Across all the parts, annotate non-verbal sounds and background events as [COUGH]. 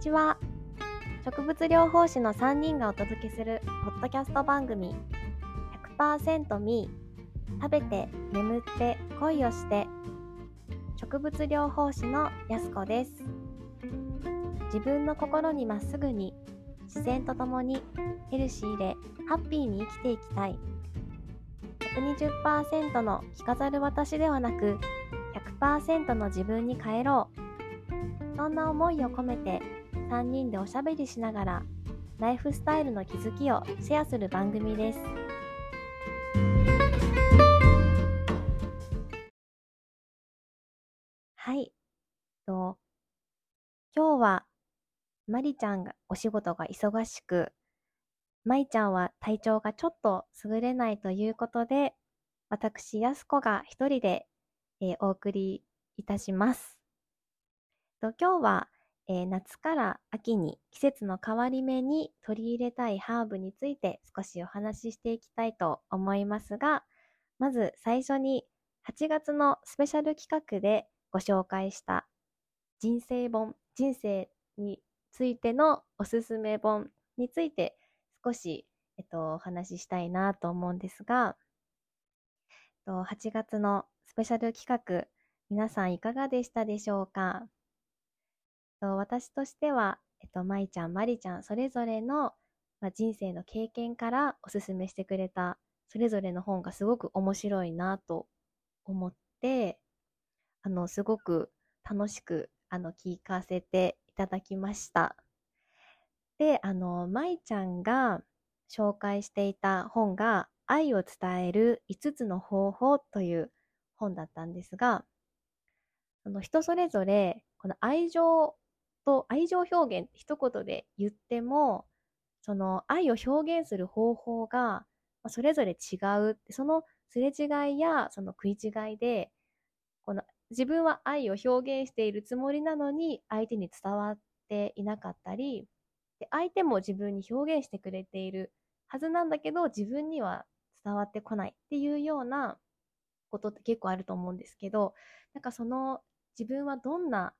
ちは。植物療法士の3人がお届けするポッドキャスト番組100%ミー食べて眠って恋をして植物療法士のやすこです。自分の心にまっすぐに自然とともにヘルシーでハッピーに生きていきたい。120%の着飾る私ではなく100%の自分に変えろう。そんな思いを込めて3人でおしゃべりしながらライフスタイルの気づきをシェアする番組です。はい。と今日はまりちゃんがお仕事が忙しくまいちゃんは体調がちょっと優れないということで私やすこが一人で、えー、お送りいたします。と今日はえー、夏から秋に季節の変わり目に取り入れたいハーブについて少しお話ししていきたいと思いますが、まず最初に8月のスペシャル企画でご紹介した人生本、人生についてのおすすめ本について少し、えっと、お話ししたいなと思うんですが、8月のスペシャル企画、皆さんいかがでしたでしょうか？私としては、えっと、まいちゃん、まりちゃん、それぞれの、まあ、人生の経験からおすすめしてくれた、それぞれの本がすごく面白いなと思って、あの、すごく楽しく、あの、聞かせていただきました。で、あの、まいちゃんが紹介していた本が、愛を伝える5つの方法という本だったんですが、あの人それぞれ、この愛情と愛情表現一言で言っても、その愛を表現する方法がそれぞれ違う。そのすれ違いやその食い違いで、この自分は愛を表現しているつもりなのに相手に伝わっていなかったり、で相手も自分に表現してくれているはずなんだけど自分には伝わってこないっていうようなことって結構あると思うんですけど、なんかその自分はどんな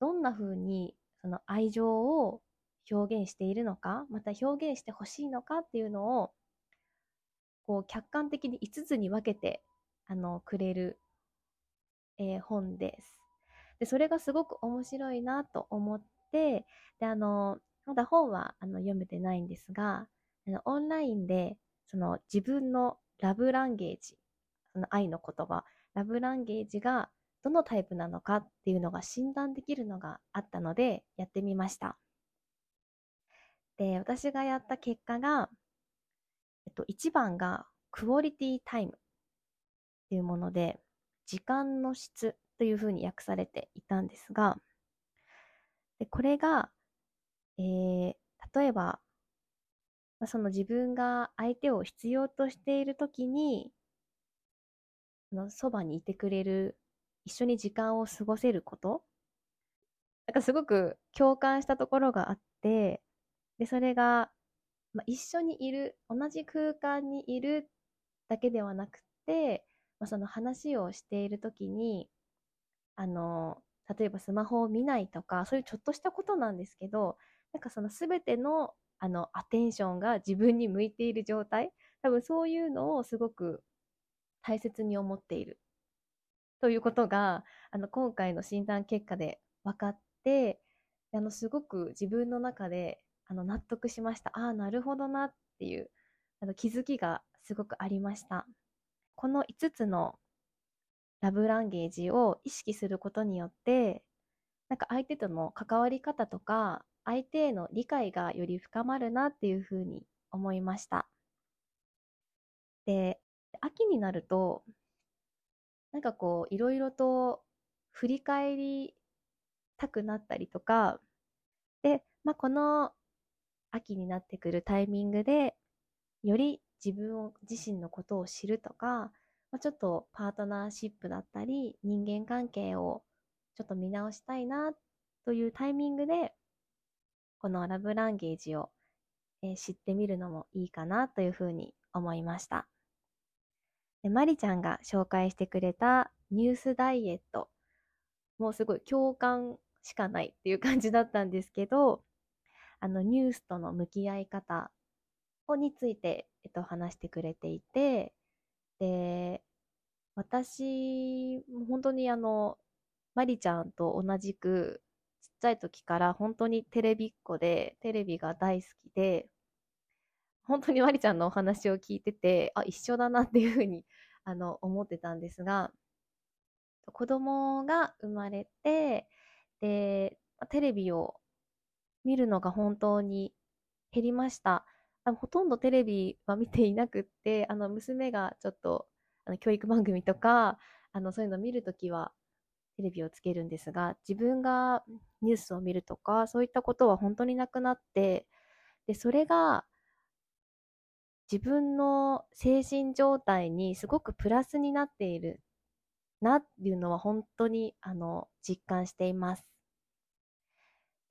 どんな風にその愛情を表現しているのか、また表現してほしいのかっていうのを、こう客観的に5つに分けて、あの、くれる、えー、本です。で、それがすごく面白いなと思って、で、あの、まだ本はあの読めてないんですが、あのオンラインで、その自分のラブランゲージ、その愛の言葉、ラブランゲージがどのタイプなのかっていうのが診断できるのがあったのでやってみました。で、私がやった結果が、えっと、1番がクオリティタイムっていうもので、時間の質というふうに訳されていたんですが、でこれが、えー、例えば、まあ、その自分が相手を必要としているときに、そばにいてくれる一緒に時間を過ごせること？なんかすごく共感したところがあって、で、それが、まあ、一緒にいる、同じ空間にいるだけではなくて、まあ、その話をしているときに、あの、例えばスマホを見ないとか、そういうちょっとしたことなんですけど、なんかその全てのあのアテンションが自分に向いている状態、多分そういうのをすごく大切に思っている。ということが、あの、今回の診断結果で分かって、あの、すごく自分の中で、あの、納得しました。ああ、なるほどなっていう、あの、気づきがすごくありました。この5つのラブランゲージを意識することによって、なんか相手との関わり方とか、相手への理解がより深まるなっていうふうに思いました。で、秋になると、なんかこう、いろいろと振り返りたくなったりとか、で、まあ、この秋になってくるタイミングで、より自分を、自身のことを知るとか、まあ、ちょっとパートナーシップだったり、人間関係をちょっと見直したいなというタイミングで、このラブランゲージを、えー、知ってみるのもいいかなというふうに思いました。で、まりちゃんが紹介してくれたニュースダイエット。もうすごい共感しかないっていう感じだったんですけど、あの、ニュースとの向き合い方をについて、えっと、話してくれていて、で、私、本当にあの、マリちゃんと同じく、ちっちゃい時から本当にテレビっ子で、テレビが大好きで、本当にマリちゃんのお話を聞いてて、あ、一緒だなっていうふうに、あの、思ってたんですが、子供が生まれて、で、テレビを見るのが本当に減りました。あほとんどテレビは見ていなくって、あの、娘がちょっと、あの、教育番組とか、あの、そういうの見るときは、テレビをつけるんですが、自分がニュースを見るとか、そういったことは本当になくなって、で、それが、自分の精神状態にすごくプラスになっているなっていうのは本当にあの実感しています。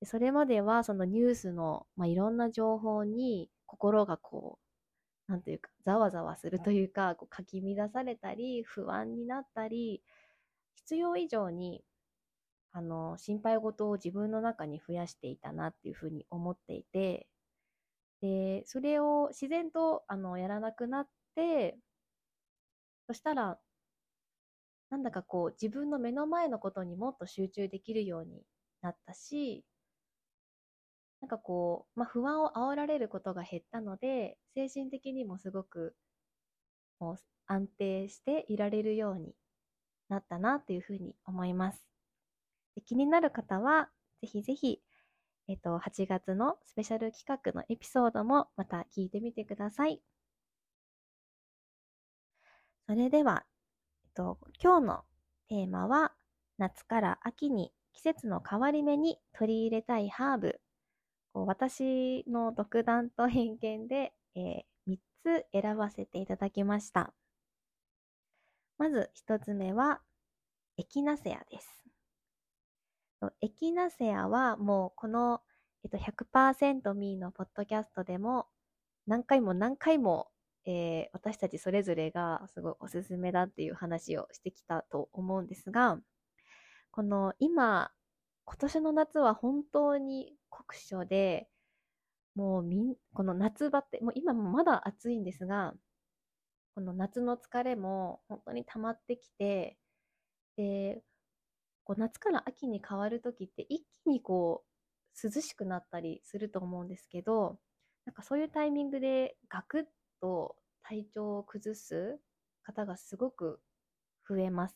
それまではそのニュースの、まあ、いろんな情報に心がこう、なんというか、ざわざわするというか、こうかき乱されたり、不安になったり、必要以上に、あの、心配事を自分の中に増やしていたなっていうふうに思っていて、で、それを自然と、あの、やらなくなって、そしたら、なんだかこう、自分の目の前のことにもっと集中できるようになったし、なんかこう、まあ、不安を煽られることが減ったので、精神的にもすごく、もう安定していられるようになったなというふうに思います。で気になる方は、ぜひぜひ、えっと、8月のスペシャル企画のエピソードもまた聞いてみてください。それでは、えっと、今日のテーマは、夏から秋に季節の変わり目に取り入れたいハーブ。こう私の独断と偏見で、えー、3つ選ばせていただきました。まず1つ目は、エキナセアです。エキナセアはもうこの、えっと、100%ミーのポッドキャストでも何回も何回も、えー、私たちそれぞれがすごいおすすめだっていう話をしてきたと思うんですが、この今、今年の夏は本当に酷暑で、もうみん、この夏場って、もう今もまだ暑いんですが、この夏の疲れも本当に溜まってきて、で、こう夏から秋に変わる時って一気にこう涼しくなったりすると思うんですけど、なんかそういうタイミングでガクッと体調を崩す方がすごく増えます。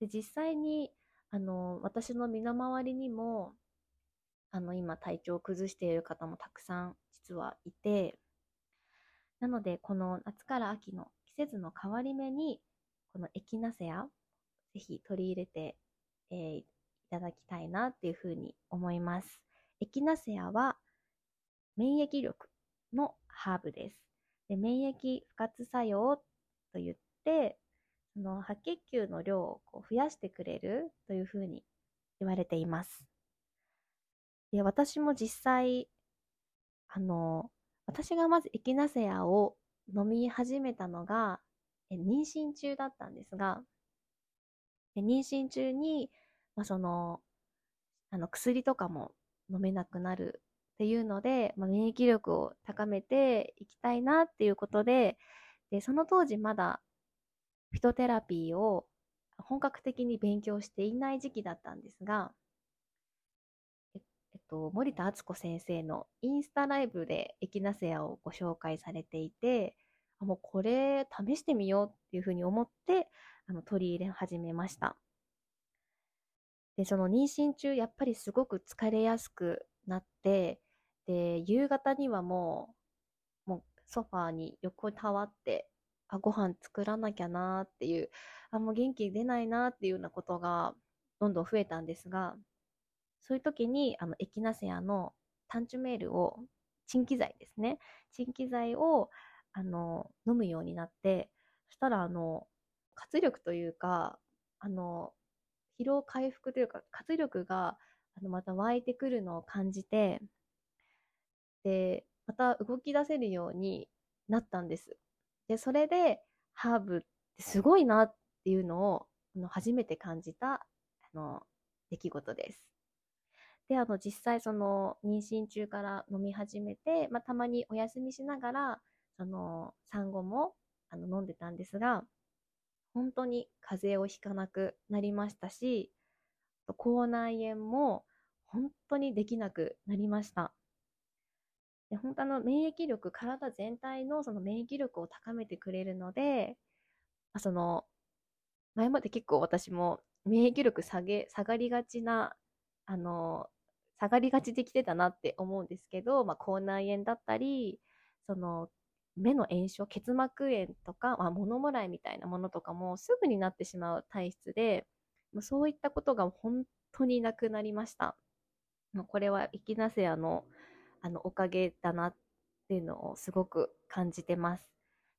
で実際にあの私の身の回りにもあの今体調を崩している方もたくさん実はいてなのでこの夏から秋の季節の変わり目にこのエキナセアぜひ取り入れて、えー、いただきたいなっていうふうに思います。エキナセアは免疫力のハーブです。で免疫不活作用と言って、その白血球の量をこう増やしてくれるというふうに言われています。で私も実際、あの、私がまずエキナセアを飲み始めたのが、妊娠中だったんですが、で妊娠中に、まあ、その、あの、薬とかも飲めなくなるっていうので、まあ、免疫力を高めていきたいなっていうことで、で、その当時まだフィトテラピーを本格的に勉強していない時期だったんですが、えっと、森田敦子先生のインスタライブでエキナセアをご紹介されていて、もうこれ試してみようっていうふうに思って、あの取り入れ始めました。で、その妊娠中、やっぱりすごく疲れやすくなって、で、夕方にはもう、もうソファーに横たわって、あ、ご飯作らなきゃなっていう、あ、もう元気出ないなっていうようなことがどんどん増えたんですが、そういう時に、あの、エキナセアのタンチュメールを、鎮気剤ですね。鎮気剤を、あの、飲むようになって、そしたら、あの、活力というか、あの、疲労回復というか、活力が、あの、また湧いてくるのを感じて、で、また動き出せるようになったんです。で、それで、ハーブってすごいなっていうのを、あの初めて感じた、あの、出来事です。で、あの、実際その、妊娠中から飲み始めて、まあ、たまにお休みしながら、その、産後も、あの、飲んでたんですが、本当に風邪をひかなくなりましたし、口内炎も本当にできなくなりました。で本当の免疫力、体全体のその免疫力を高めてくれるので、その前まで結構私も免疫力下げ下がりがちな、あの、下がりがちできてたなって思うんですけど、まあ、口内炎だったり、その目の炎症、結膜炎とか、まあ、物もらいみたいなものとかもすぐになってしまう体質で、もうそういったことが本当になくなりました。もうこれはエキナセアのあのおかげだなっていうのをすごく感じてます。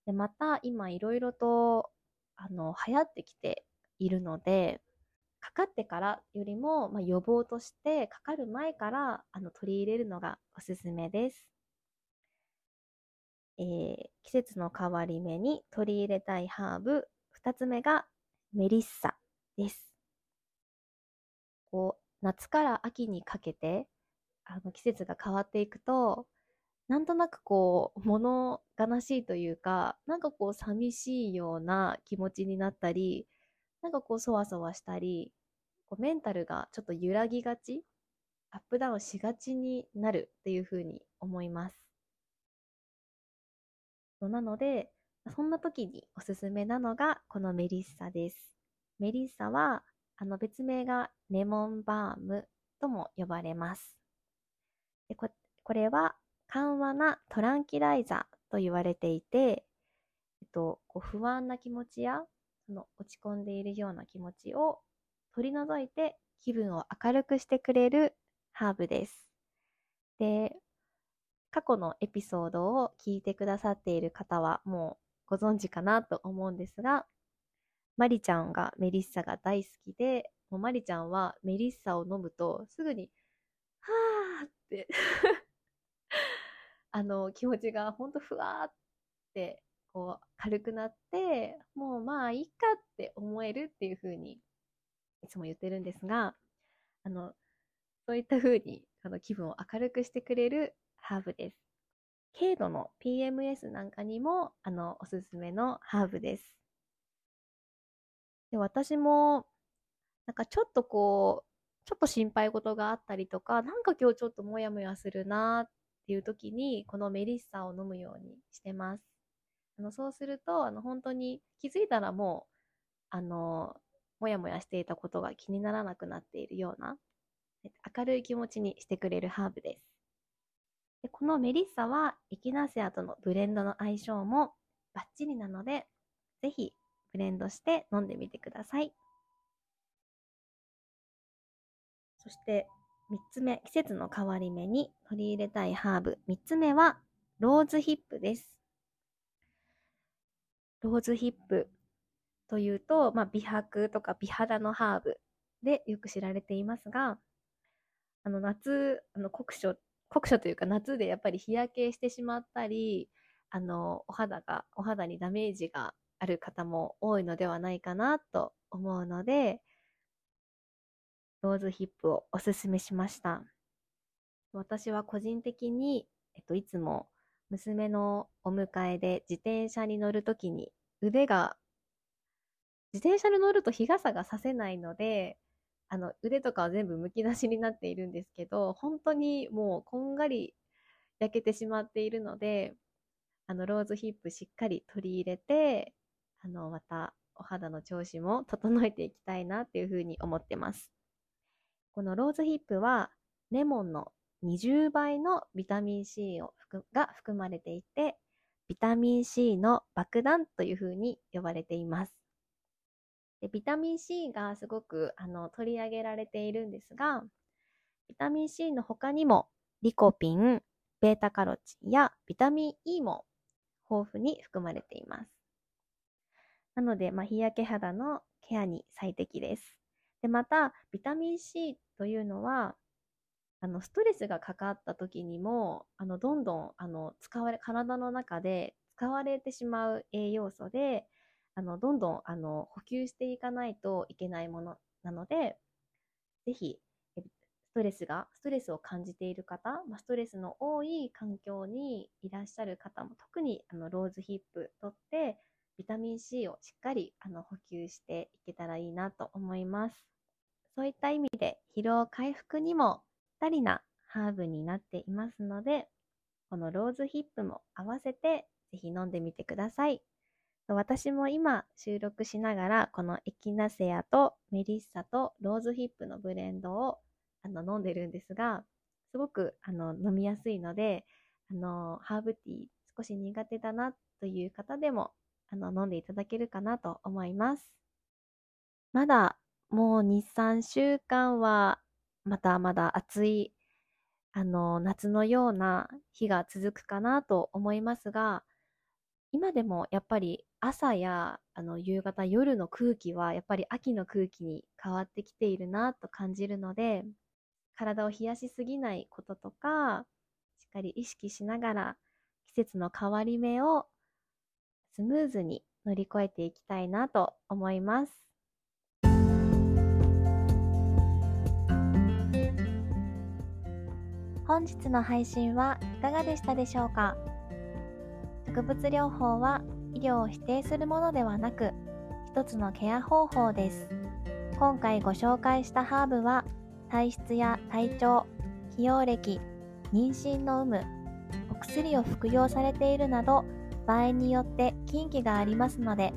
でまた今いろいろとあの流行ってきているので、かかってからよりも、まあ、予防としてかかる前からあの取り入れるのがおすすめです。えー、季節の変わり目に取り入れたいハーブ2つ目がメリッサです。こう夏から秋にかけてあの季節が変わっていくとなんとなくこう物悲しいというかなんかこう寂しいような気持ちになったりなんかこうそわそわしたりこうメンタルがちょっと揺らぎがちアップダウンしがちになるっていうふうに思います。なので、そんな時におすすめなのがこのメリッサです。メリッサは、あの別名がレモンバームとも呼ばれます。でここれは緩和なトランキライザーと言われていて、えっと、こう不安な気持ちやその落ち込んでいるような気持ちを取り除いて気分を明るくしてくれるハーブです。で、過去のエピソードを聞いてくださっている方はもうご存知かなと思うんですが、マリちゃんがメリッサが大好きで、もうマリちゃんはメリッサを飲むとすぐに、はーって [LAUGHS] あの気持ちがほんとふわーってこう軽くなって、もうまあいいかって思えるっていう風にいつも言ってるんですが、あの、そういった風にあに気分を明るくしてくれるハーブです。軽度の PMS なんかにもあのおすすめのハーブです。で私もなんかちょっとこうちょっと心配事があったりとかなんか今日ちょっとモヤモヤするなっていう時にこのメリッサを飲むようにしてます。あのそうするとあの本当に気づいたらもうあのモヤモヤしていたことが気にならなくなっているような明るい気持ちにしてくれるハーブです。でこのメリッサはエキナセアとのブレンドの相性もバッチリなので、ぜひブレンドして飲んでみてください。そして3つ目、季節の変わり目に取り入れたいハーブ。3つ目はローズヒップです。ローズヒップというと、まあ、美白とか美肌のハーブでよく知られていますが、あの夏、あの酷暑、酷暑というか夏でやっぱり日焼けしてしまったり、あの、お肌が、お肌にダメージがある方も多いのではないかなと思うので、ローズヒップをおすすめしました。私は個人的に、えっと、いつも娘のお迎えで自転車に乗るときに腕が自転車に乗ると日傘がさせないので、あの腕とかは全部むき出しになっているんですけど、本当にもうこんがり焼けてしまっているので、あのローズヒップしっかり取り入れて、あのまたお肌の調子も整えていきたいなっていうふうに思ってます。このローズヒップはレモンの20倍のビタミン C をが含まれていて、ビタミン C の爆弾というふうに呼ばれています。でビタミン C がすごくあの取り上げられているんですが、ビタミン C の他にもリコピン、ベータカロチンやビタミン E も豊富に含まれています。なので、まあ、日焼け肌のケアに最適です。でまた、ビタミン C というのは、あのストレスがかかった時にもあのどんどんあの使われ体の中で使われてしまう栄養素であのどんどんあの補給していかないといけないものなのでぜひ、ストレスが、ストレスを感じている方、まあ、ストレスの多い環境にいらっしゃる方も、特にあのローズヒップとって、ビタミン C をしっかりあの補給していけたらいいなと思います。そういった意味で疲労回復にもぴったりなハーブになっていますので、このローズヒップも合わせてぜひ飲んでみてください。私も今収録しながらこのエキナセアとメリッサとローズヒップのブレンドをあの飲んでるんですが、すごくあの飲みやすいので、あのハーブティー少し苦手だなという方でもあの飲んでいただけるかなと思います。まだもう2、3週間はまだまだ暑いあの夏のような日が続くかなと思いますが、今でもやっぱり朝やあの夕方、夜の空気はやっぱり秋の空気に変わってきているなと感じるので、体を冷やしすぎないこととか、しっかり意識しながら季節の変わり目をスムーズに乗り越えていきたいなと思います。本日の配信はいかがでしたでしょうか？植物療法は医療を否定するものではなく一つのケア方法です。今回ご紹介したハーブは体質や体調起用歴妊娠の有無お薬を服用されているなど場合によって禁忌がありますので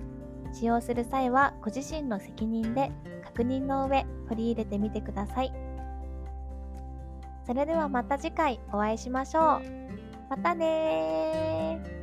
使用する際はご自身の責任で確認の上取り入れてみてください。それではまた次回お会いしましょう。またね